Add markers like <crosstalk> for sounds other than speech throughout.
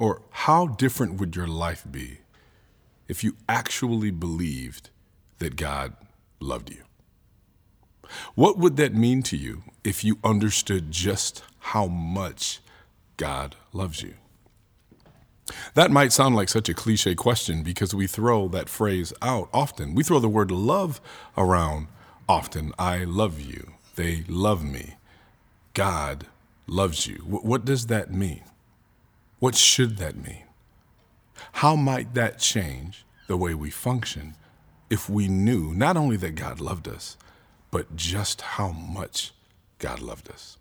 or how different would your life be if you actually believed that God loved you? What would that mean to you if you understood just how much God loves you? That might sound like such a cliche question because we throw that phrase out often. We throw the word love around often. I love you. They love me. God loves you. What does that mean? What should that mean? How might that change the way we function if we knew not only that God loved us, but just how much God loved us?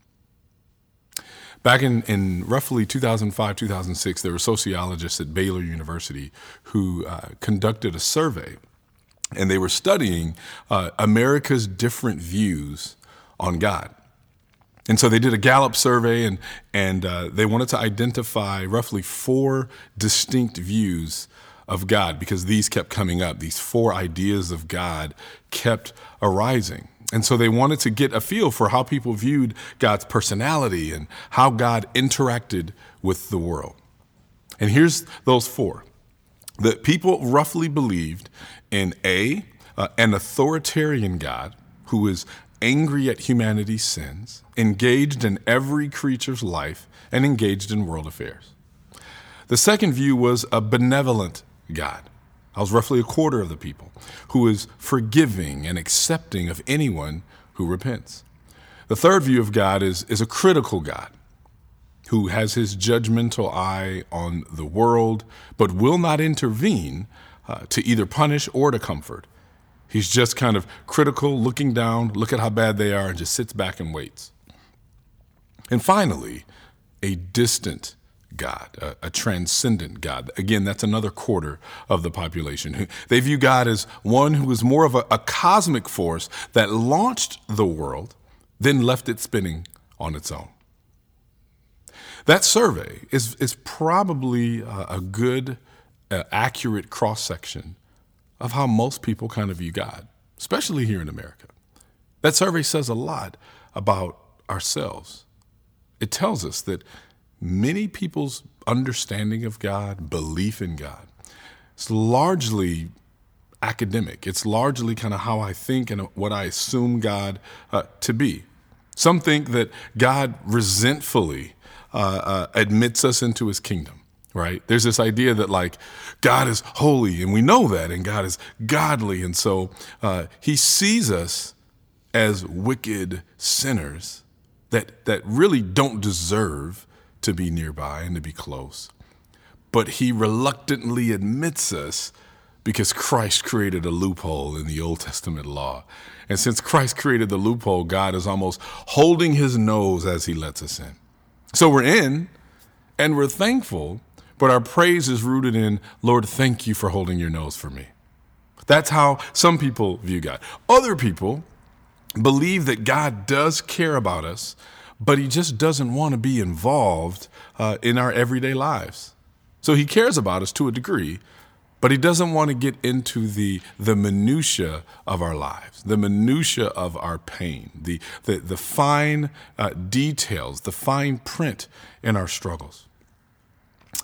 Back in, in roughly 2005, 2006, there were sociologists at Baylor University who uh, conducted a survey, and they were studying uh, America's different views on God. And so they did a Gallup survey, and, and uh, they wanted to identify roughly four distinct views of God because these kept coming up. These four ideas of God kept arising. And so they wanted to get a feel for how people viewed God's personality and how God interacted with the world. And here's those four that people roughly believed in A, uh, an authoritarian God who is angry at humanity's sins, engaged in every creature's life, and engaged in world affairs. The second view was a benevolent God. That was roughly a quarter of the people, who is forgiving and accepting of anyone who repents. The third view of God is, is a critical God who has his judgmental eye on the world, but will not intervene uh, to either punish or to comfort. He's just kind of critical, looking down, look at how bad they are, and just sits back and waits. And finally, a distant God, a, a transcendent God. Again, that's another quarter of the population. <laughs> They view God as one who is more of a, a cosmic force that launched the world, then left it spinning on its own. That survey is, is probably a good, uh, accurate cross section of how most people kind of view God, especially here in America. That survey says a lot about ourselves. It tells us that many people's understanding of God, belief in God, it's largely academic. It's largely kind of how I think and what I assume God uh, to be. Some think that God resentfully uh, uh, admits us into his kingdom, right? There's this idea that, like, God is holy, and we know that, and God is godly. And so uh, he sees us as wicked sinners that, that really don't deserve to be nearby and to be close. But he reluctantly admits us because Christ created a loophole in the Old Testament law. And since Christ created the loophole, God is almost holding his nose as he lets us in. So we're in and we're thankful, but our praise is rooted in, Lord, thank you for holding your nose for me. That's how some people view God. Other people believe that God does care about us, but he just doesn't want to be involved uh, in our everyday lives. So he cares about us to a degree, but he doesn't want to get into the the minutia of our lives, the minutia of our pain, the the, the fine uh, details, the fine print in our struggles.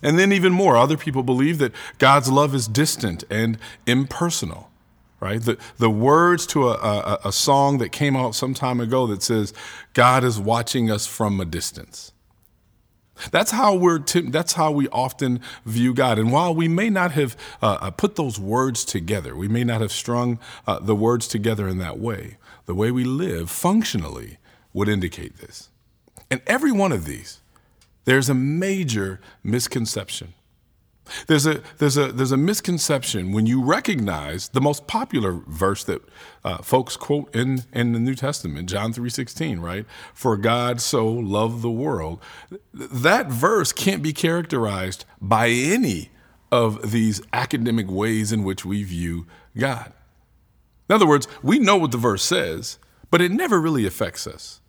And then even more, other people believe that God's love is distant and impersonal. Right, the the words to a, a, a song that came out some time ago that says, "God is watching us from a distance." That's how we're. That's how we often view God. And while we may not have uh, uh, put those words together, we may not have strung uh, the words together in that way. The way we live functionally would indicate this. And every one of these, there's a major misconception. There's a, there's, a, there's a misconception when you recognize the most popular verse that uh, folks quote in, in the New Testament, John 3.16, right? For God so loved the world. That verse can't be characterized by any of these academic ways in which we view God. In other words, we know what the verse says, but it never really affects us.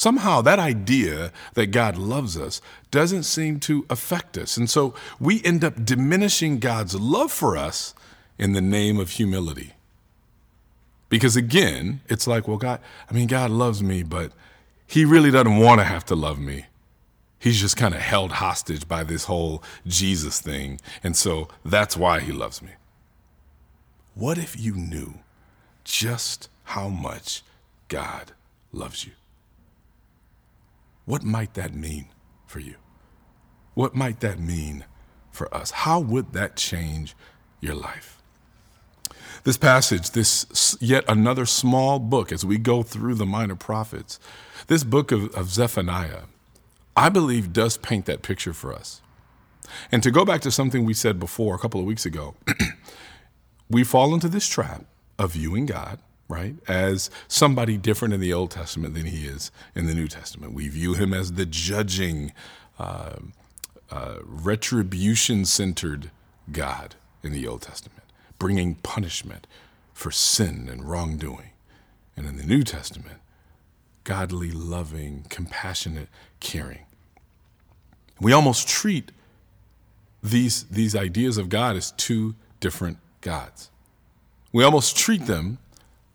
Somehow that idea that God loves us doesn't seem to affect us. And so we end up diminishing God's love for us in the name of humility. Because again, it's like, well, God, I mean, God loves me, but he really doesn't want to have to love me. He's just kind of held hostage by this whole Jesus thing. And so that's why he loves me. What if you knew just how much God loves you? What might that mean for you? What might that mean for us? How would that change your life? This passage, this yet another small book as we go through the minor prophets, this book of, of Zephaniah, I believe does paint that picture for us. And to go back to something we said before a couple of weeks ago, <clears throat> we fall into this trap of viewing God right? As somebody different in the Old Testament than he is in the New Testament. We view him as the judging, uh, uh, retribution centered God in the Old Testament, bringing punishment for sin and wrongdoing. And in the New Testament, godly, loving, compassionate, caring. We almost treat these, these ideas of God as two different gods. We almost treat them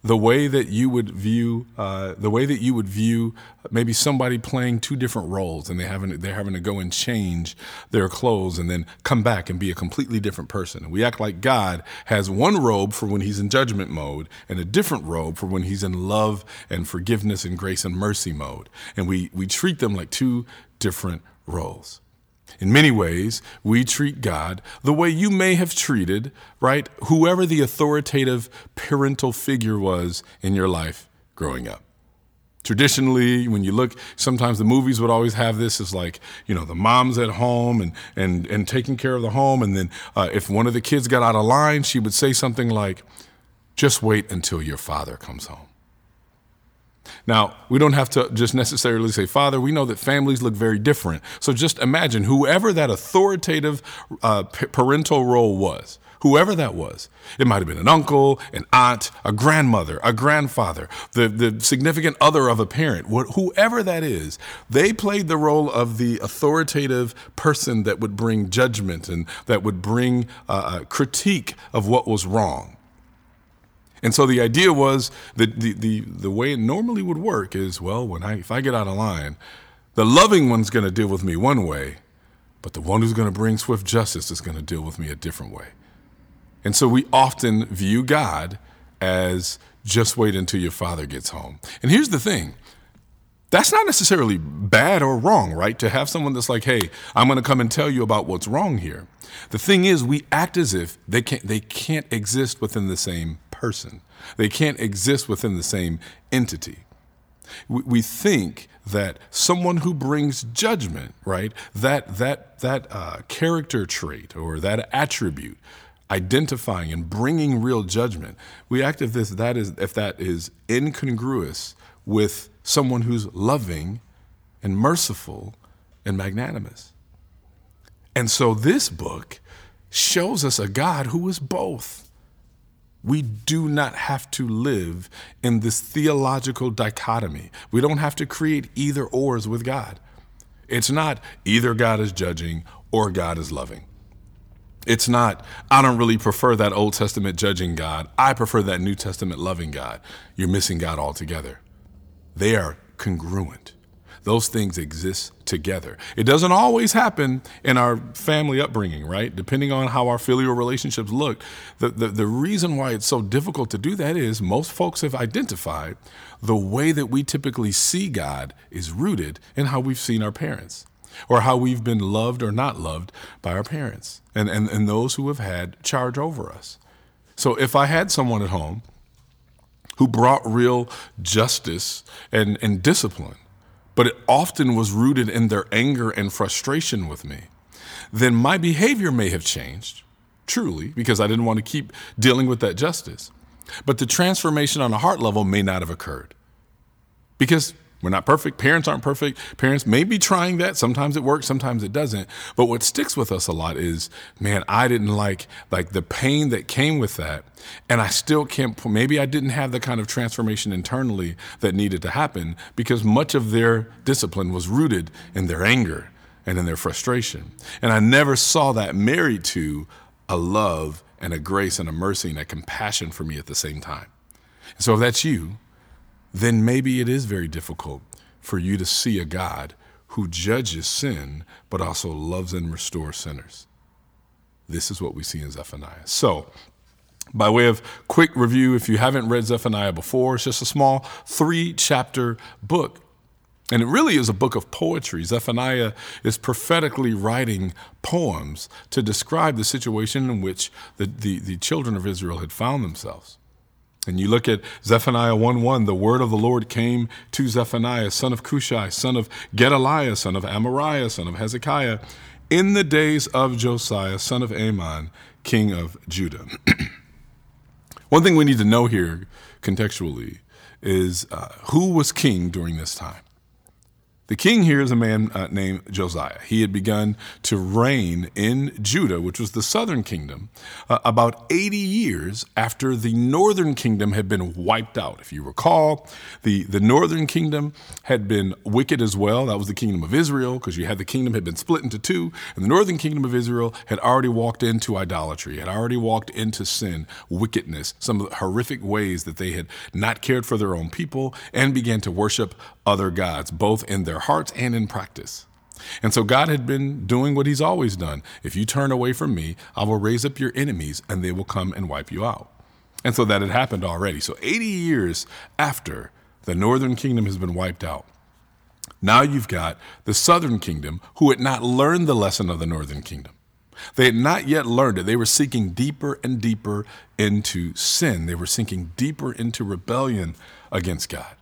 the way that you would view uh, the way that you would view maybe somebody playing two different roles and they having they're having to go and change their clothes and then come back and be a completely different person. We act like God has one robe for when he's in judgment mode and a different robe for when he's in love and forgiveness and grace and mercy mode. And we we treat them like two different roles. In many ways, we treat God the way you may have treated, right, whoever the authoritative parental figure was in your life growing up. Traditionally, when you look, sometimes the movies would always have this as like, you know, the mom's at home and, and, and taking care of the home. And then uh, if one of the kids got out of line, she would say something like, just wait until your father comes home. Now, we don't have to just necessarily say, Father, we know that families look very different. So just imagine whoever that authoritative uh, parental role was, whoever that was. It might have been an uncle, an aunt, a grandmother, a grandfather, the, the significant other of a parent, whoever that is, they played the role of the authoritative person that would bring judgment and that would bring uh, critique of what was wrong. And so the idea was that the, the, the way it normally would work is, well, when I, if I get out of line, the loving one's going to deal with me one way, but the one who's going to bring swift justice is going to deal with me a different way. And so we often view God as just wait until your father gets home. And here's the thing that's not necessarily bad or wrong, right? To have someone that's like, hey, I'm going to come and tell you about what's wrong here. The thing is, we act as if they can't, they can't exist within the same person. They can't exist within the same entity. We, we think that someone who brings judgment, right, that, that, that uh, character trait or that attribute, identifying and bringing real judgment, we act if, this, that is, if that is incongruous with someone who's loving and merciful and magnanimous. And so this book shows us a God who is both. We do not have to live in this theological dichotomy. We don't have to create either ors with God. It's not either God is judging or God is loving. It's not, I don't really prefer that Old Testament judging God. I prefer that New Testament loving God. You're missing God altogether. They are congruent. Those things exist together. It doesn't always happen in our family upbringing, right? Depending on how our filial relationships look. The, the, the reason why it's so difficult to do that is most folks have identified the way that we typically see God is rooted in how we've seen our parents or how we've been loved or not loved by our parents and, and, and those who have had charge over us. So if I had someone at home who brought real justice and, and discipline, but it often was rooted in their anger and frustration with me. then my behavior may have changed, truly, because I didn't want to keep dealing with that justice. But the transformation on a heart level may not have occurred. Because we're not perfect. Parents aren't perfect. Parents may be trying that. Sometimes it works, sometimes it doesn't. But what sticks with us a lot is, man, I didn't like like the pain that came with that. And I still can't maybe I didn't have the kind of transformation internally that needed to happen because much of their discipline was rooted in their anger and in their frustration. And I never saw that married to a love and a grace and a mercy and a compassion for me at the same time. so if that's you, then maybe it is very difficult for you to see a God who judges sin, but also loves and restores sinners. This is what we see in Zephaniah. So, by way of quick review, if you haven't read Zephaniah before, it's just a small three chapter book. And it really is a book of poetry. Zephaniah is prophetically writing poems to describe the situation in which the, the, the children of Israel had found themselves. And you look at Zephaniah 1 1, the word of the Lord came to Zephaniah, son of Cushai, son of Gedaliah, son of Amariah, son of Hezekiah, in the days of Josiah, son of Amon, king of Judah. <clears throat> One thing we need to know here contextually is uh, who was king during this time. The king here is a man uh, named Josiah. He had begun to reign in Judah, which was the southern kingdom, uh, about 80 years after the northern kingdom had been wiped out. If you recall, the, the northern kingdom had been wicked as well. That was the kingdom of Israel, because you had the kingdom had been split into two, and the northern kingdom of Israel had already walked into idolatry, had already walked into sin, wickedness, some of the horrific ways that they had not cared for their own people and began to worship other gods, both in their hearts and in practice. And so God had been doing what he's always done. If you turn away from me, I will raise up your enemies and they will come and wipe you out. And so that had happened already. So 80 years after the northern kingdom has been wiped out, now you've got the southern kingdom who had not learned the lesson of the northern kingdom. They had not yet learned it. They were sinking deeper and deeper into sin. They were sinking deeper into rebellion against God.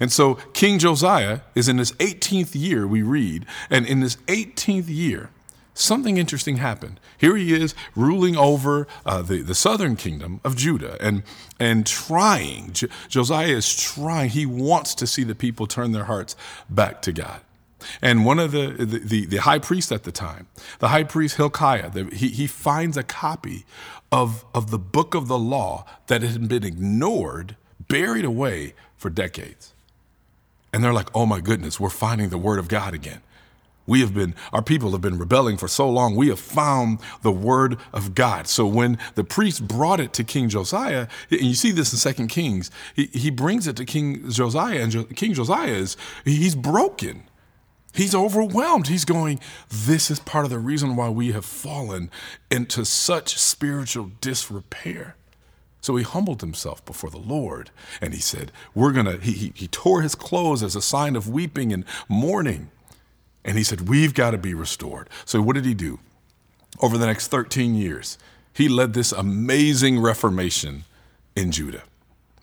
And so King Josiah is in his 18th year, we read, and in this 18th year, something interesting happened. Here he is ruling over uh, the, the southern kingdom of Judah and, and trying. Josiah is trying. He wants to see the people turn their hearts back to God. And one of the, the, the, the high priest at the time, the high priest Hilkiah, the, he, he finds a copy of, of the book of the law that had been ignored, buried away for decades. And they're like, oh my goodness, we're finding the word of God again. We have been, our people have been rebelling for so long. We have found the word of God. So when the priest brought it to King Josiah, and you see this in Second Kings, he, he brings it to King Josiah, and jo- King Josiah is, he's broken. He's overwhelmed. He's going, This is part of the reason why we have fallen into such spiritual disrepair. So he humbled himself before the Lord and he said, We're going to, he, he, he tore his clothes as a sign of weeping and mourning. And he said, We've got to be restored. So what did he do? Over the next 13 years, he led this amazing reformation in Judah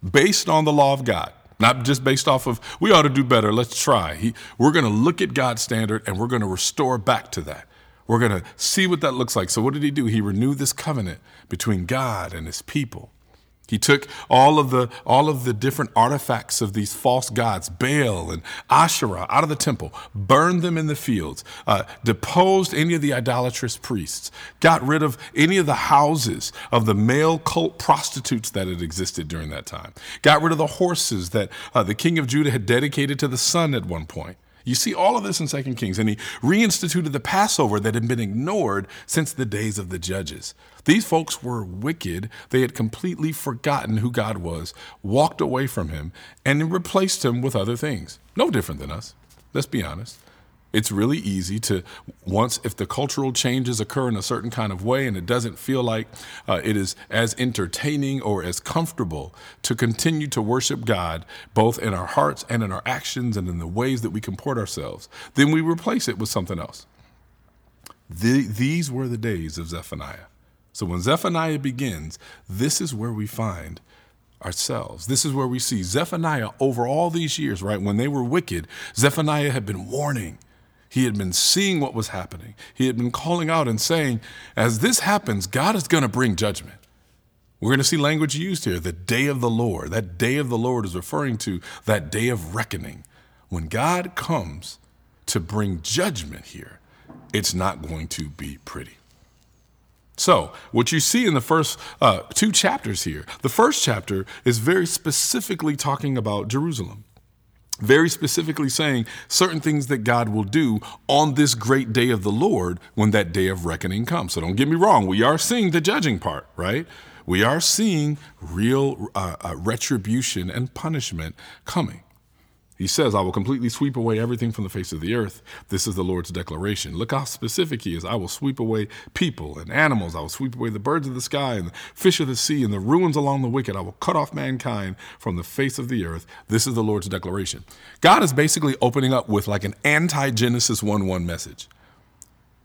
based on the law of God. Not just based off of, we ought to do better, let's try. He, we're going to look at God's standard and we're going to restore back to that. We're going to see what that looks like. So, what did he do? He renewed this covenant between God and his people. He took all of the all of the different artifacts of these false gods, Baal and Asherah, out of the temple, burned them in the fields, uh, deposed any of the idolatrous priests, got rid of any of the houses of the male cult prostitutes that had existed during that time, got rid of the horses that uh, the king of Judah had dedicated to the sun at one point. You see all of this in 2 Kings, and he reinstituted the Passover that had been ignored since the days of the judges. These folks were wicked. They had completely forgotten who God was, walked away from him, and replaced him with other things. No different than us. Let's be honest. It's really easy to, once, if the cultural changes occur in a certain kind of way and it doesn't feel like uh, it is as entertaining or as comfortable to continue to worship God, both in our hearts and in our actions and in the ways that we comport ourselves, then we replace it with something else. The, these were the days of Zephaniah. So when Zephaniah begins, this is where we find ourselves. This is where we see Zephaniah over all these years, right? When they were wicked, Zephaniah had been warning He had been seeing what was happening. He had been calling out and saying, as this happens, God is going to bring judgment. We're going to see language used here, the day of the Lord. That day of the Lord is referring to that day of reckoning. When God comes to bring judgment here, it's not going to be pretty. So, what you see in the first uh, two chapters here, the first chapter is very specifically talking about Jerusalem very specifically saying certain things that God will do on this great day of the Lord when that day of reckoning comes. So don't get me wrong, we are seeing the judging part, right? We are seeing real uh, uh, retribution and punishment coming. He says, I will completely sweep away everything from the face of the earth. This is the Lord's declaration. Look how specific he is. I will sweep away people and animals. I will sweep away the birds of the sky and the fish of the sea and the ruins along the wicked. I will cut off mankind from the face of the earth. This is the Lord's declaration. God is basically opening up with like an anti Genesis 1 1 message.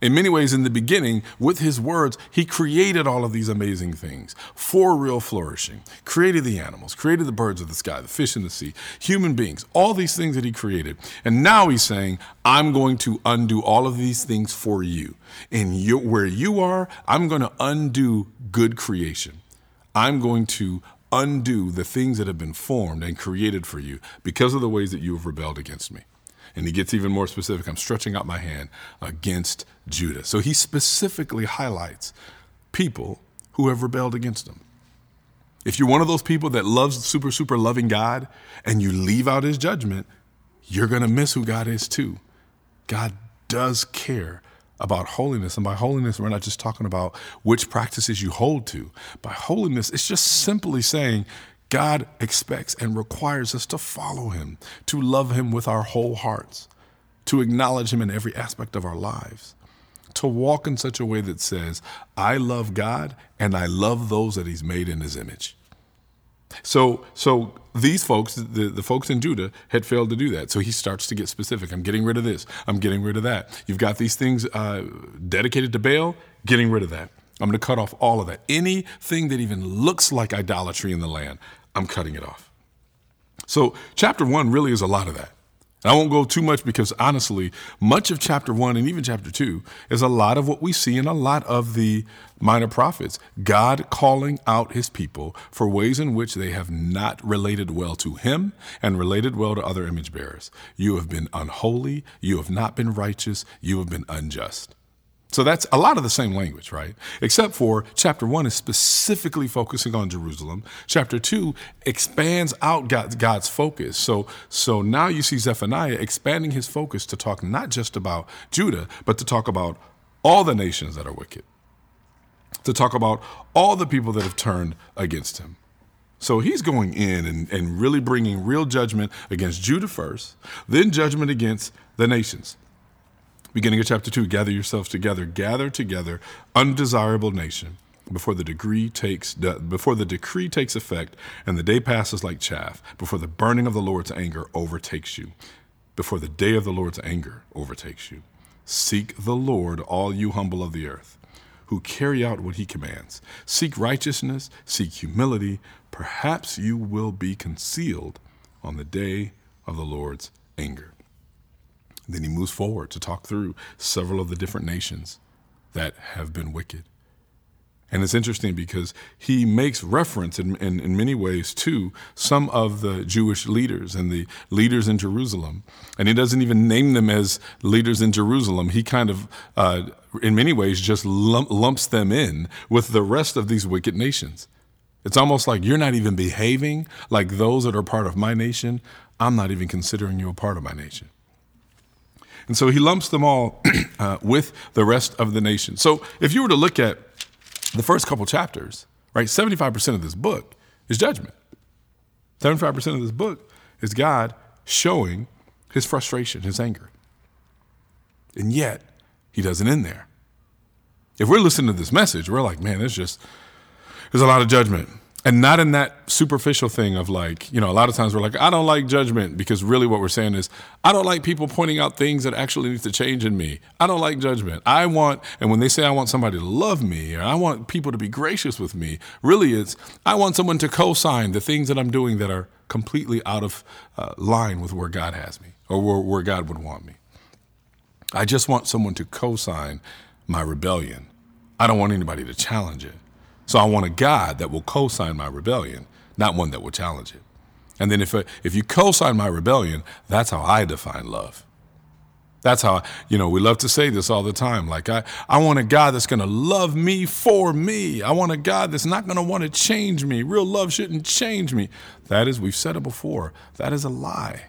In many ways, in the beginning, with his words, he created all of these amazing things for real flourishing, created the animals, created the birds of the sky, the fish in the sea, human beings, all these things that he created. And now he's saying, I'm going to undo all of these things for you. And you, where you are, I'm going to undo good creation. I'm going to undo the things that have been formed and created for you because of the ways that you have rebelled against me. And he gets even more specific. I'm stretching out my hand against Judah. So he specifically highlights people who have rebelled against him. If you're one of those people that loves super, super loving God and you leave out his judgment, you're going to miss who God is too. God does care about holiness. And by holiness, we're not just talking about which practices you hold to. By holiness, it's just simply saying God expects and requires us to follow him, to love him with our whole hearts, to acknowledge him in every aspect of our lives, to walk in such a way that says, I love God and I love those that he's made in his image. So, so these folks, the, the folks in Judah, had failed to do that. So he starts to get specific. I'm getting rid of this. I'm getting rid of that. You've got these things uh, dedicated to Baal, getting rid of that. I'm going to cut off all of that. Anything that even looks like idolatry in the land, I'm cutting it off. So, chapter one really is a lot of that. I won't go too much because honestly, much of chapter one and even chapter two is a lot of what we see in a lot of the minor prophets. God calling out his people for ways in which they have not related well to him and related well to other image bearers. You have been unholy. You have not been righteous. You have been unjust. So that's a lot of the same language, right? Except for chapter one is specifically focusing on Jerusalem. Chapter two expands out God's focus. So, so now you see Zephaniah expanding his focus to talk not just about Judah, but to talk about all the nations that are wicked, to talk about all the people that have turned against him. So he's going in and, and really bringing real judgment against Judah first, then judgment against the nations. Beginning of chapter 2, gather yourselves together, gather together, undesirable nation, before the decree takes before the decree takes effect and the day passes like chaff, before the burning of the Lord's anger overtakes you, before the day of the Lord's anger overtakes you. Seek the Lord, all you humble of the earth, who carry out what he commands. Seek righteousness, seek humility, perhaps you will be concealed on the day of the Lord's anger. Then he moves forward to talk through several of the different nations that have been wicked. And it's interesting because he makes reference in, in, in, many ways to some of the Jewish leaders and the leaders in Jerusalem. And he doesn't even name them as leaders in Jerusalem. He kind of, uh, in many ways, just lump, lumps them in with the rest of these wicked nations. It's almost like you're not even behaving like those that are part of my nation. I'm not even considering you a part of my nation. And so he lumps them all <clears throat> uh, with the rest of the nation. So if you were to look at the first couple chapters, right, 75% of this book is judgment. 75% of this book is God showing his frustration, his anger. And yet, he doesn't end there. If we're listening to this message, we're like, man, there's just, there's a lot of judgment and not in that superficial thing of like, you know, a lot of times we're like, I don't like judgment because really what we're saying is, I don't like people pointing out things that actually need to change in me. I don't like judgment. I want, and when they say I want somebody to love me or I want people to be gracious with me, really it's, I want someone to co sign the things that I'm doing that are completely out of uh, line with where God has me or where, where God would want me. I just want someone to co sign my rebellion. I don't want anybody to challenge it. So I want a God that will co sign my rebellion, not one that will challenge it. And then if, uh, if you co sign my rebellion, that's how I define love. That's how, you know, we love to say this all the time. Like, I, I want a God that's going to love me for me. I want a God that's not going to want to change me. Real love shouldn't change me. That is, we've said it before, that is a lie.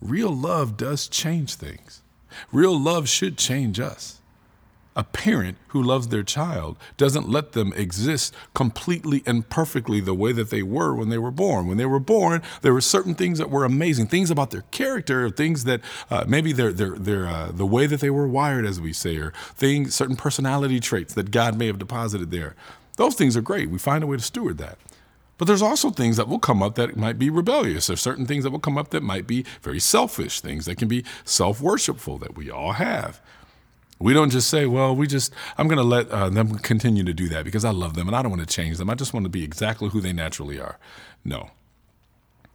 Real love does change things. Real love should change us. A parent who loves their child doesn't let them exist completely and perfectly the way that they were when they were born. When they were born, there were certain things that were amazing, things about their character, things that uh, maybe their their their uh, the way that they were wired, as we say, or things, certain personality traits that God may have deposited there. Those things are great. We find a way to steward that. But there's also things that will come up that might be rebellious. There's certain things that will come up that might be very selfish, things that can be self worshipful that we all have. We don't just say, well, we just, I'm going to let uh, them continue to do that because I love them and I don't want to change them. I just want to be exactly who they naturally are. No.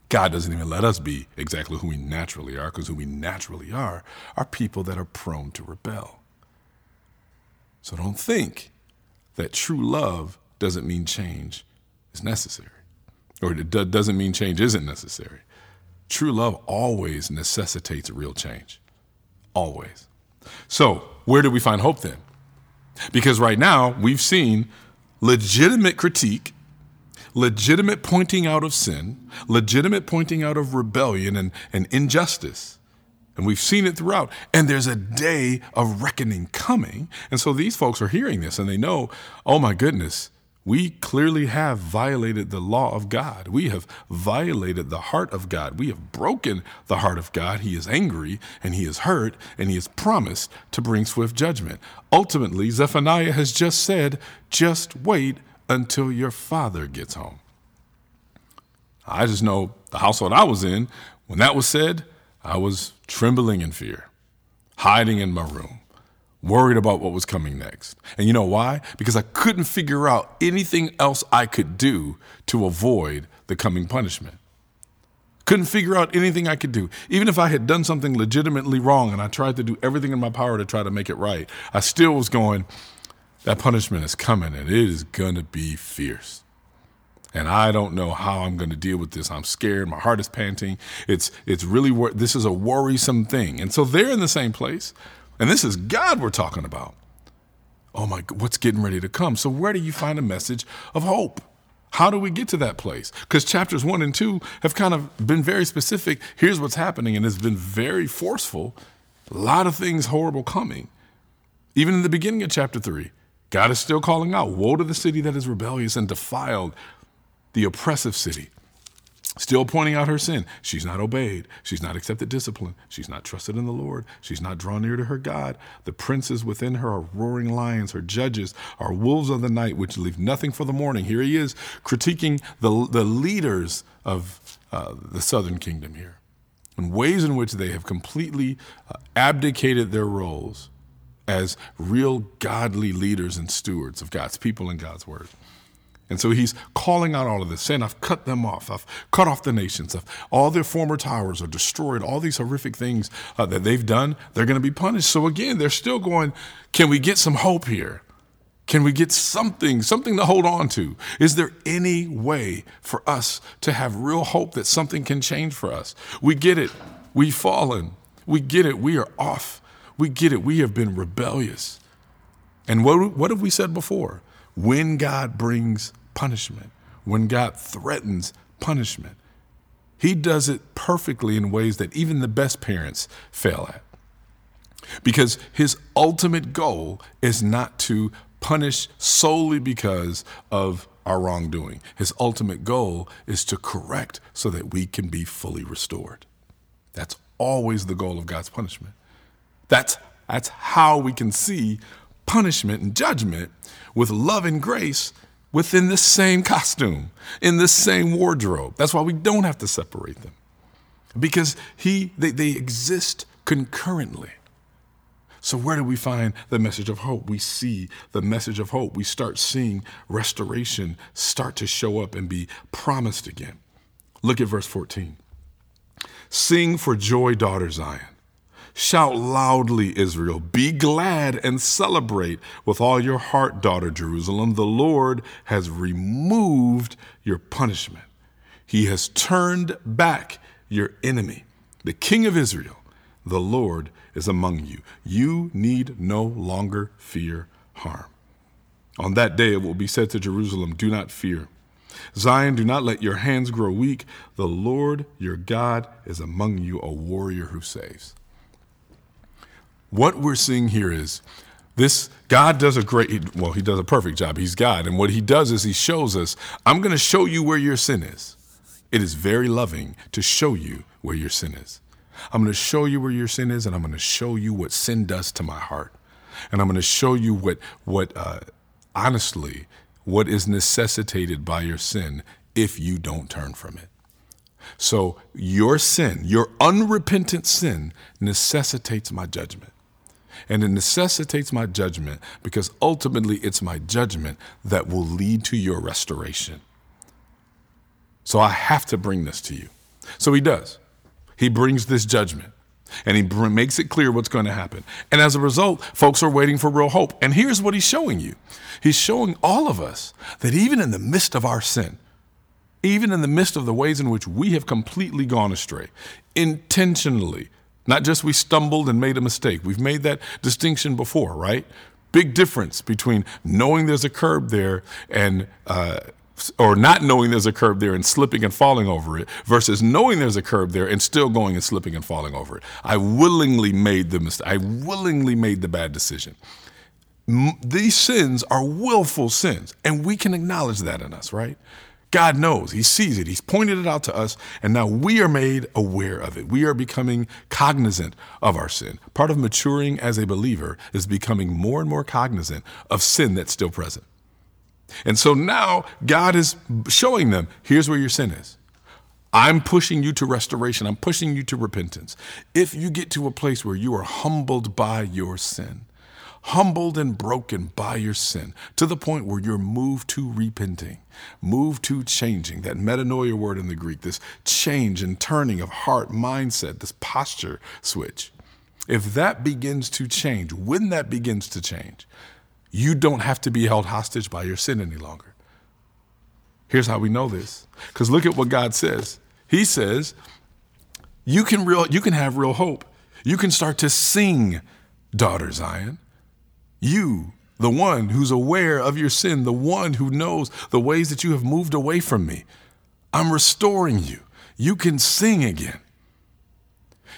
God doesn't even let us be exactly who we naturally are because who we naturally are are people that are prone to rebel. So don't think that true love doesn't mean change is necessary or it doesn't mean change isn't necessary. True love always necessitates real change. Always. So, where do we find hope then? Because right now, we've seen legitimate critique, legitimate pointing out of sin, legitimate pointing out of rebellion and, and injustice. And we've seen it throughout. And there's a day of reckoning coming. And so these folks are hearing this and they know, oh my goodness, we clearly have violated the law of God. We have violated the heart of God. We have broken the heart of God. He is angry and he is hurt and he has promised to bring swift judgment. Ultimately, Zephaniah has just said, just wait until your father gets home. I just know the household I was in, when that was said, I was trembling in fear, hiding in my room worried about what was coming next. And you know why? Because I couldn't figure out anything else I could do to avoid the coming punishment. Couldn't figure out anything I could do. Even if I had done something legitimately wrong and I tried to do everything in my power to try to make it right, I still was going, that punishment is coming and it is going to be fierce. And I don't know how I'm going to deal with this. I'm scared. My heart is panting. It's it's really this is a worrisome thing. And so they're in the same place. And this is God we're talking about. Oh my, what's getting ready to come? So, where do you find a message of hope? How do we get to that place? Because chapters one and two have kind of been very specific. Here's what's happening, and it's been very forceful. A lot of things horrible coming. Even in the beginning of chapter three, God is still calling out Woe to the city that is rebellious and defiled, the oppressive city still pointing out her sin. She's not obeyed. She's not accepted discipline. She's not trusted in the Lord. She's not drawn near to her God. The princes within her are roaring lions. Her judges are wolves of the night, which leave nothing for the morning. Here he is critiquing the, the leaders of uh, the southern kingdom here in ways in which they have completely uh, abdicated their roles as real godly leaders and stewards of God's people and God's word. And so he's calling out all of this, saying, I've cut them off. I've cut off the nations. I've, all their former towers are destroyed. All these horrific things uh, that they've done, they're going to be punished. So again, they're still going, can we get some hope here? Can we get something, something to hold on to? Is there any way for us to have real hope that something can change for us? We get it. We've fallen. We get it. We are off. We get it. We have been rebellious. And what, what have we said before? when God brings punishment, when God threatens punishment, He does it perfectly in ways that even the best parents fail at. Because His ultimate goal is not to punish solely because of our wrongdoing. His ultimate goal is to correct so that we can be fully restored. That's always the goal of God's punishment. That's, that's how we can see punishment and judgment with love and grace within the same costume, in the same wardrobe. That's why we don't have to separate them. Because he they, they exist concurrently. So where do we find the message of hope? We see the message of hope. We start seeing restoration start to show up and be promised again. Look at verse 14. Sing for joy, daughter Zion. Shout loudly, Israel. Be glad and celebrate with all your heart, daughter Jerusalem. The Lord has removed your punishment. He has turned back your enemy. The King of Israel, the Lord, is among you. You need no longer fear harm. On that day it will be said to Jerusalem, Do not fear. Zion, do not let your hands grow weak. The Lord your God is among you, a warrior who saves. What we're seeing here is this God does a great, well, he does a perfect job. He's God. And what he does is he shows us, I'm going to show you where your sin is. It is very loving to show you where your sin is. I'm going to show you where your sin is, and I'm going to show you what sin does to my heart. And I'm going to show you what, what uh, honestly, what is necessitated by your sin if you don't turn from it. So your sin, your unrepentant sin, necessitates my judgment. And it necessitates my judgment because ultimately it's my judgment that will lead to your restoration. So I have to bring this to you. So he does. He brings this judgment and he makes it clear what's going to happen. And as a result, folks are waiting for real hope. And here's what he's showing you He's showing all of us that even in the midst of our sin, even in the midst of the ways in which we have completely gone astray, intentionally, not just we stumbled and made a mistake. We've made that distinction before, right? Big difference between knowing there's a curb there and, uh, or not knowing there's a curb there and slipping and falling over it versus knowing there's a curb there and still going and slipping and falling over it. I willingly made the mistake. I willingly made the bad decision. M- these sins are willful sins, and we can acknowledge that in us, right? God knows, He sees it, He's pointed it out to us, and now we are made aware of it. We are becoming cognizant of our sin. Part of maturing as a believer is becoming more and more cognizant of sin that's still present. And so now God is showing them here's where your sin is. I'm pushing you to restoration, I'm pushing you to repentance. If you get to a place where you are humbled by your sin, humbled and broken by your sin to the point where you're moved to repenting, moved to changing. That metanoia word in the Greek, this change and turning of heart, mindset, this posture switch. If that begins to change, when that begins to change, you don't have to be held hostage by your sin any longer. Here's how we know this. Because look at what God says. He says, you can real you can have real hope. You can start to sing, daughter Zion. You, the one who's aware of your sin, the one who knows the ways that you have moved away from me. I'm restoring you. You can sing again.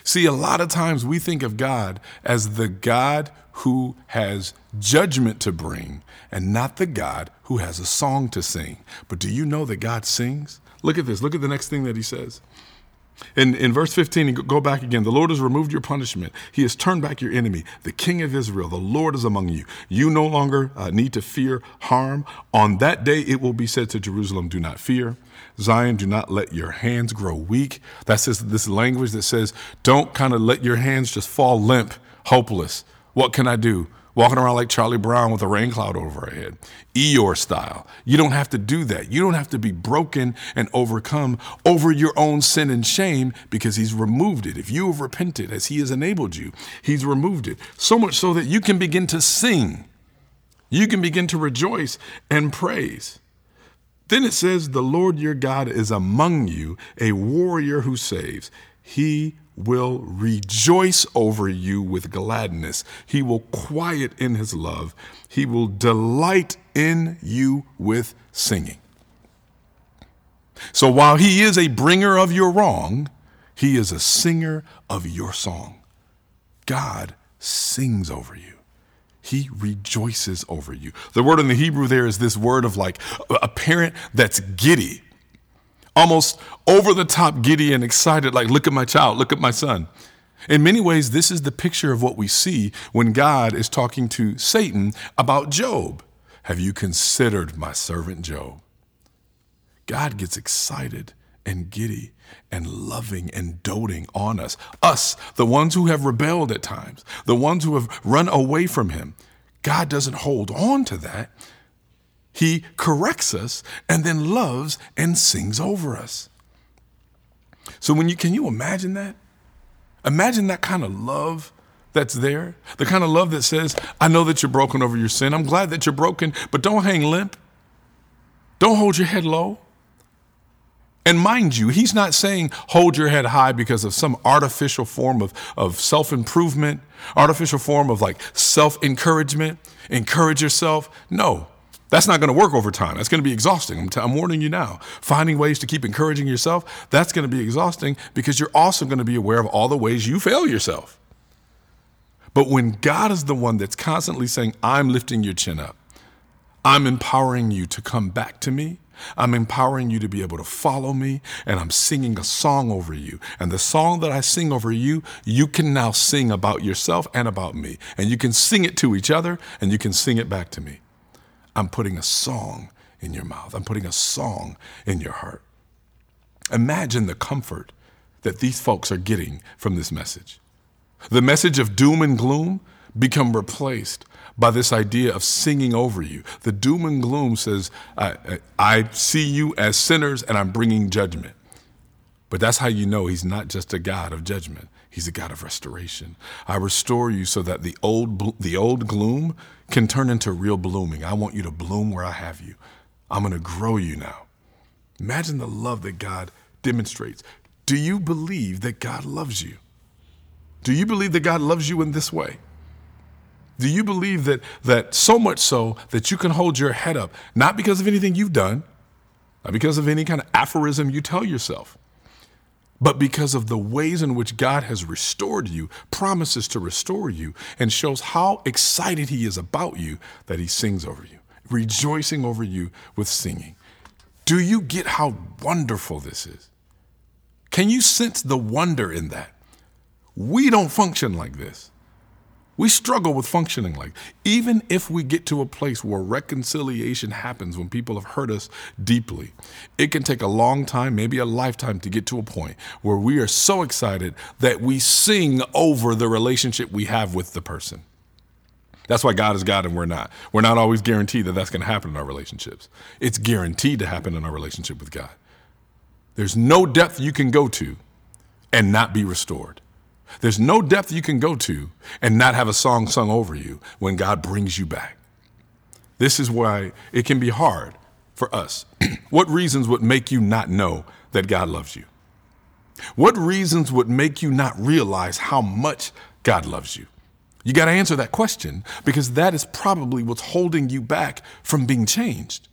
See, a lot of times we think of God as the God who has judgment to bring and not the God who has a song to sing. But do you know that God sings? Look at this. Look at the next thing that he says. In, in verse 15, go back again. The Lord has removed your punishment. He has turned back your enemy. The King of Israel, the Lord is among you. You no longer uh, need to fear harm. On that day, it will be said to Jerusalem, Do not fear. Zion, do not let your hands grow weak. That's this, this language that says, Don't kind of let your hands just fall limp, hopeless. What can I do? Walking around like Charlie Brown with a rain cloud over our head. Eeyore style. You don't have to do that. You don't have to be broken and overcome over your own sin and shame because he's removed it. If you have repented as he has enabled you, he's removed it. So much so that you can begin to sing. You can begin to rejoice and praise. Then it says, The Lord your God is among you, a warrior who saves. He will rejoice over you with gladness. He will quiet in his love. He will delight in you with singing. So while he is a bringer of your wrong, he is a singer of your song. God sings over you. He rejoices over you. The word in the Hebrew there is this word of like a parent that's giddy almost over the top giddy and excited, like, look at my child, look at my son. In many ways, this is the picture of what we see when God is talking to Satan about Job. Have you considered my servant Job? God gets excited and giddy and loving and doting on us. Us, the ones who have rebelled at times, the ones who have run away from Him. God doesn't hold on to that. He corrects us and then loves and sings over us. So when you can you imagine that? Imagine that kind of love that's there. The kind of love that says, I know that you're broken over your sin. I'm glad that you're broken, but don't hang limp. Don't hold your head low. And mind you, he's not saying hold your head high because of some artificial form of, of self improvement, artificial form of like self encouragement, encourage yourself. No, that's not going to work over time. That's going to be exhausting. I'm, t- I'm warning you now. Finding ways to keep encouraging yourself, that's going to be exhausting because you're also going to be aware of all the ways you fail yourself. But when God is the one that's constantly saying, I'm lifting your chin up, I'm empowering you to come back to me. I'm empowering you to be able to follow me, and I'm singing a song over you. And the song that I sing over you, you can now sing about yourself and about me. And you can sing it to each other, and you can sing it back to me. I'm putting a song in your mouth, I'm putting a song in your heart. Imagine the comfort that these folks are getting from this message. The message of doom and gloom become replaced by this idea of singing over you. The doom and gloom says, I, I, see you as sinners and I'm bringing judgment. But that's how you know he's not just a God of judgment. He's a God of restoration. I restore you so that the old, the old gloom can turn into real blooming. I want you to bloom where I have you. I'm going to grow you now. Imagine the love that God demonstrates. Do you believe that God loves you? Do you believe that God loves you in this way? Do you believe that, that so much so that you can hold your head up, not because of anything you've done, not because of any kind of aphorism you tell yourself, but because of the ways in which God has restored you, promises to restore you, and shows how excited He is about you that He sings over you, rejoicing over you with singing. Do you get how wonderful this is? Can you sense the wonder in that? We don't function like this. We struggle with functioning like. Even if we get to a place where reconciliation happens when people have hurt us deeply, it can take a long time, maybe a lifetime to get to a point where we are so excited that we sing over the relationship we have with the person. That's why God is God and we're not. We're not always guaranteed that that's going to happen in our relationships. It's guaranteed to happen in our relationship with God. There's no depth you can go to and not be restored. There's no depth you can go to and not have a song sung over you when God brings you back. This is why it can be hard for us. <clears throat> what reasons would make you not know that God loves you? What reasons would make you not realize how much God loves you? You got to answer that question because that is probably what's holding you back from being changed.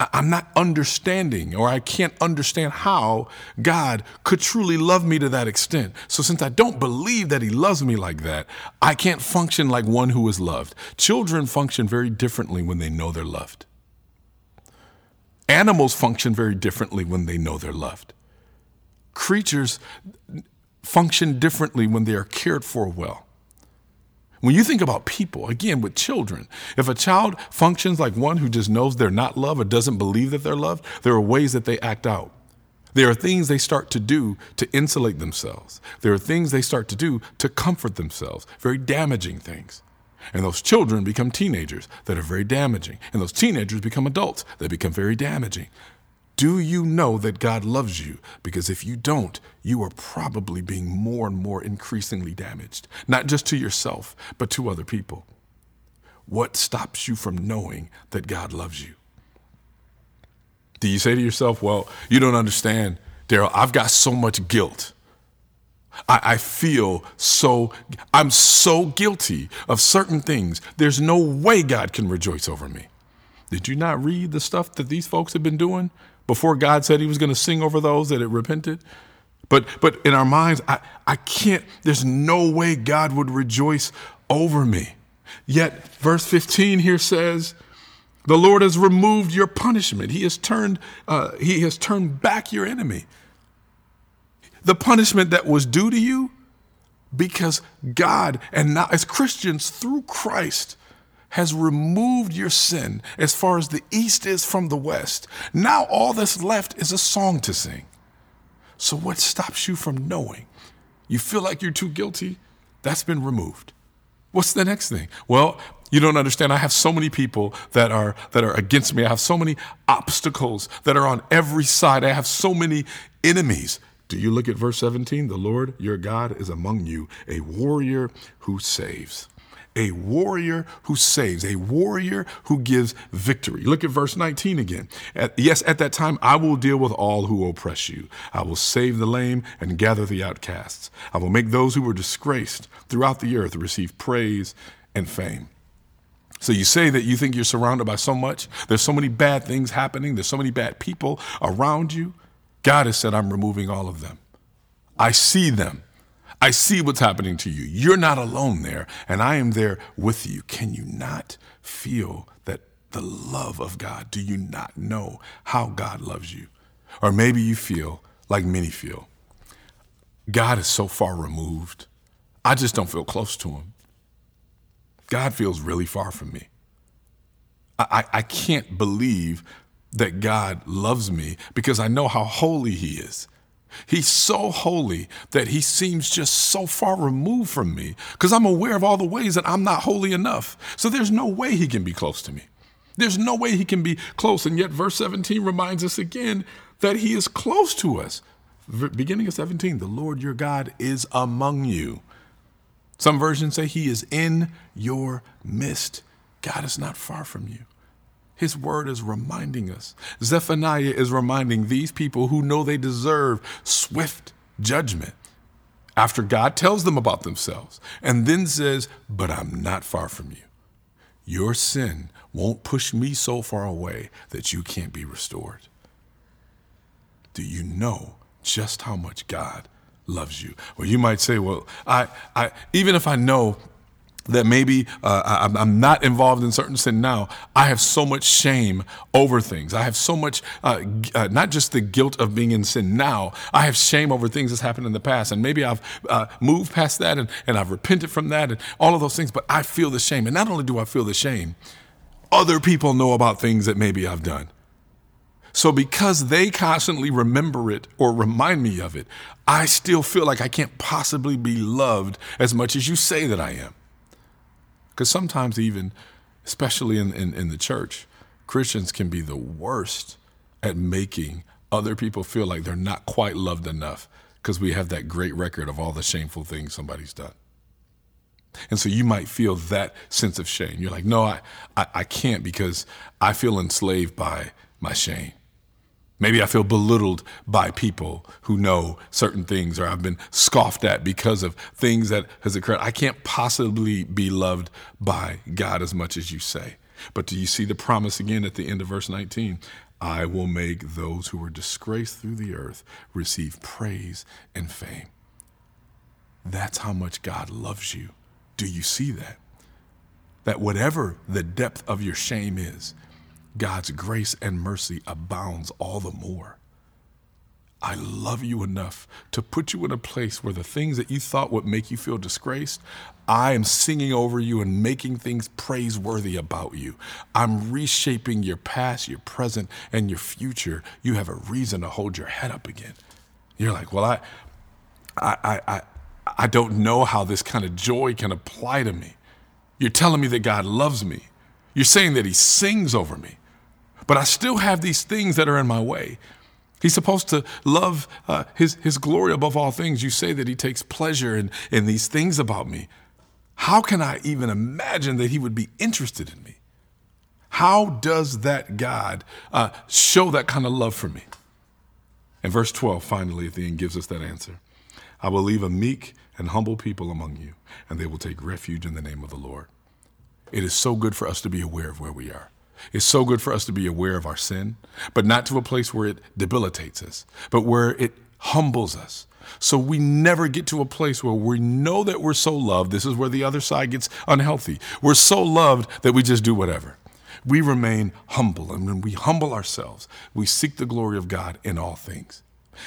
I'm not understanding, or I can't understand how God could truly love me to that extent. So, since I don't believe that He loves me like that, I can't function like one who is loved. Children function very differently when they know they're loved. Animals function very differently when they know they're loved. Creatures function differently when they are cared for well. When you think about people, again, with children, if a child functions like one who just knows they're not loved or doesn't believe that they're loved, there are ways that they act out. There are things they start to do to insulate themselves. There are things they start to do to comfort themselves, very damaging things. And those children become teenagers that are very damaging. And those teenagers become adults that become very damaging. Do you know that God loves you? Because if you don't, you are probably being more and more increasingly damaged, not just to yourself, but to other people. What stops you from knowing that God loves you? Do you say to yourself, Well, you don't understand, Daryl, I've got so much guilt. I, I, feel so, I'm so guilty of certain things. There's no way God can rejoice over me. Did you not read the stuff that these folks have been doing? Before God said he was going to sing over those that had repented. But, but in our minds, I, I can't, there's no way God would rejoice over me. Yet, verse 15 here says, the Lord has removed your punishment. He has turned, uh, he has turned back your enemy. The punishment that was due to you, because God, and now as Christians through Christ, has removed your sin as far as the east is from the west. Now all that's left is a song to sing. So, what stops you from knowing? You feel like you're too guilty? That's been removed. What's the next thing? Well, you don't understand. I have so many people that are that are against me. I have so many obstacles that are on every side. I have so many enemies. Do you look at verse 17? The Lord your God is among you, a warrior who saves. A warrior who saves, a warrior who gives victory. Look at verse 19 again. At, yes, at that time I will deal with all who oppress you. I will save the lame and gather the outcasts. I will make those who were disgraced throughout the earth receive praise and fame. So you say that you think you're surrounded by so much, there's so many bad things happening, there's so many bad people around you. God has said, I'm removing all of them. I see them. I see what's happening to you. You're not alone there, and I am there with you. Can you not feel that the love of God? Do you not know how God loves you? Or maybe you feel like many feel God is so far removed, I just don't feel close to him. God feels really far from me. I, I, can't believe that God loves me because I know how holy He is. He's so holy that he seems just so far removed from me because I'm aware of all the ways that I'm not holy enough. So there's no way he can be close to me. There's no way he can be close. And yet, verse 17 reminds us again that he is close to us. Beginning of 17, the Lord your God is among you. Some versions say he is in your midst. God is not far from you. His word is reminding us. Zephaniah is reminding these people who know they deserve swift judgment after God tells them about themselves and then says, But I'm not far from you. Your sin won't push me so far away that you can't be restored. Do you know just how much God loves you? Well, you might say, Well, I, I even if I know that maybe uh, I'm not involved in certain sin now. I have so much shame over things. I have so much, uh, uh, not just the guilt of being in sin now, I have shame over things that's happened in the past. And maybe I've uh, moved past that and, and I've repented from that and all of those things, but I feel the shame. And not only do I feel the shame, other people know about things that maybe I've done. So, because they constantly remember it or remind me of it, I still feel like I can't possibly be loved as much as you say that I am. Because sometimes, even, especially in, in, in the church, Christians can be the worst at making other people feel like they're not quite loved enough because we have that great record of all the shameful things somebody's done. And so you might feel that sense of shame. You're like, no, I, I, I can't because I feel enslaved by my shame. Maybe I feel belittled by people who know certain things, or I've been scoffed at because of things that has occurred. I can't possibly be loved by God as much as you say. But do you see the promise again at the end of verse 19? I will make those who are disgraced through the earth receive praise and fame. That's how much God loves you. Do you see that? That whatever the depth of your shame is, God's grace and mercy abounds all the more. I love you enough to put you in a place where the things that you thought would make you feel disgraced, I am singing over you and making things praiseworthy about you. I'm reshaping your past, your present, and your future. You have a reason to hold your head up again. You're like, well, I, I, I, I, don't know how this kind of joy can apply to me. You're telling me that God loves me. You're saying that He sings over me but I still have these things that are in my way. He's supposed to love uh, his, his glory above all things. You say that he takes pleasure in, in these things about me. How can I even imagine that he would be interested in me? How does that God uh, show that kind of love for me? And verse 12, finally, at the end, gives us that answer. I will leave a meek and humble people among you, and they will take refuge in the name of the Lord. It is so good for us to be aware of where we are. It's so good for us to be aware of our sin, but not to a place where it debilitates us, but where it humbles us. So we never get to a place where we know that we're so loved. This is where the other side gets unhealthy. We're so loved that we just do whatever. We remain humble. And when we humble ourselves, we seek the glory of God in all things.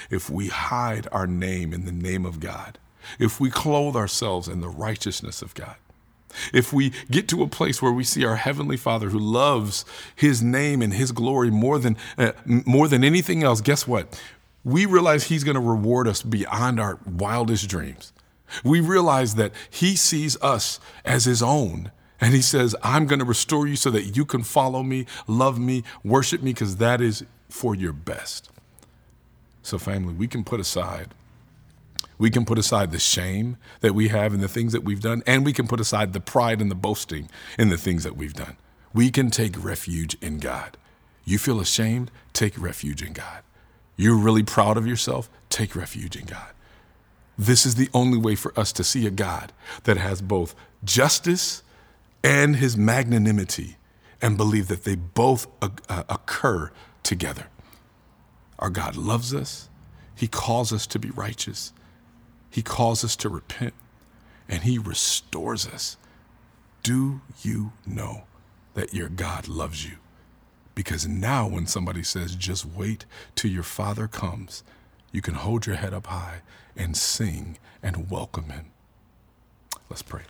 If we hide our name in the name of God, if we clothe ourselves in the righteousness of God, if we get to a place where we see our heavenly Father who loves his name and his glory more than uh, more than anything else, guess what? We realize he's going to reward us beyond our wildest dreams. We realize that he sees us as his own and he says, "I'm going to restore you so that you can follow me, love me, worship me because that is for your best." So, family, we can put aside. We can put aside the shame that we have in the things that we've done, and we can put aside the pride and the boasting in the things that we've done. We can take refuge in God. You feel ashamed? Take refuge in God. You're really proud of yourself? Take refuge in God. This is the only way for us to see a God that has both justice and his magnanimity and believe that they both uh, occur together. Our God loves us. He calls us to be righteous. He calls us to repent and he restores us. Do you know that your God loves you? Because now, when somebody says, just wait till your Father comes, you can hold your head up high and sing and welcome Him. Let's pray.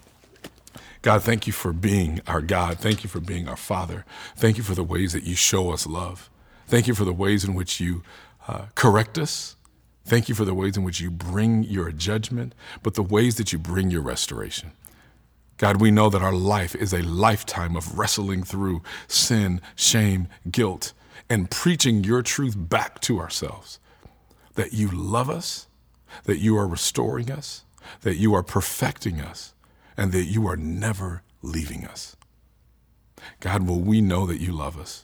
God, thank you for being our God. Thank you for being our Father. Thank you for the ways that you show us love. Thank you for the ways in which you uh, correct us. Thank you for the ways in which you bring your judgment, but the ways that you bring your restoration. God, we know that our life is a lifetime of wrestling through sin, shame, guilt, and preaching your truth back to ourselves. That you love us, that you are restoring us, that you are perfecting us, and that you are never leaving us. God, will we know that you love us?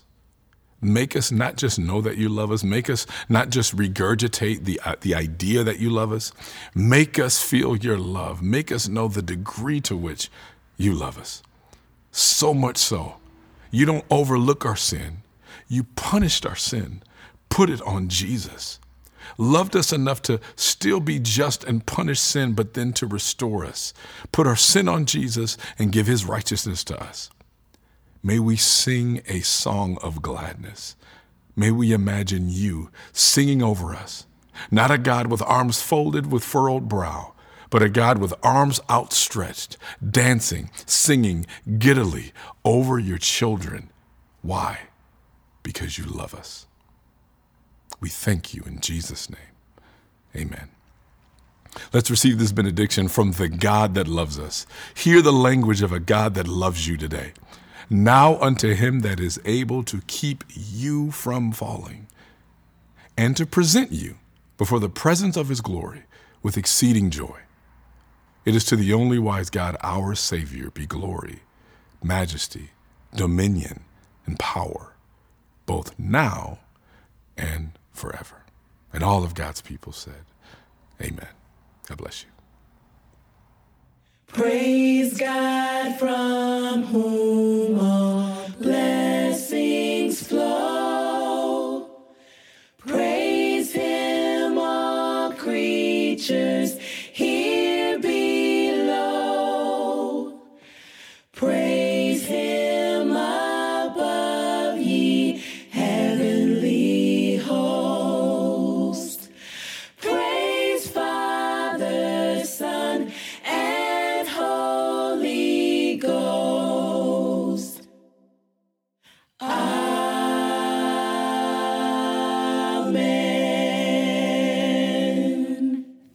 Make us not just know that you love us, make us not just regurgitate the, uh, the idea that you love us. Make us feel your love. Make us know the degree to which you love us. So much so, you don't overlook our sin. You punished our sin, put it on Jesus. Loved us enough to still be just and punish sin, but then to restore us. Put our sin on Jesus and give his righteousness to us. May we sing a song of gladness. May we imagine you singing over us, not a God with arms folded with furrowed brow, but a God with arms outstretched, dancing, singing giddily over your children. Why? Because you love us. We thank you in Jesus' name. Amen. Let's receive this benediction from the God that loves us. Hear the language of a God that loves you today. Now unto him that is able to keep you from falling and to present you before the presence of his glory with exceeding joy. It is to the only wise God, our Savior, be glory, majesty, dominion, and power, both now and forever. And all of God's people said, Amen. God bless you. Praise God from whom all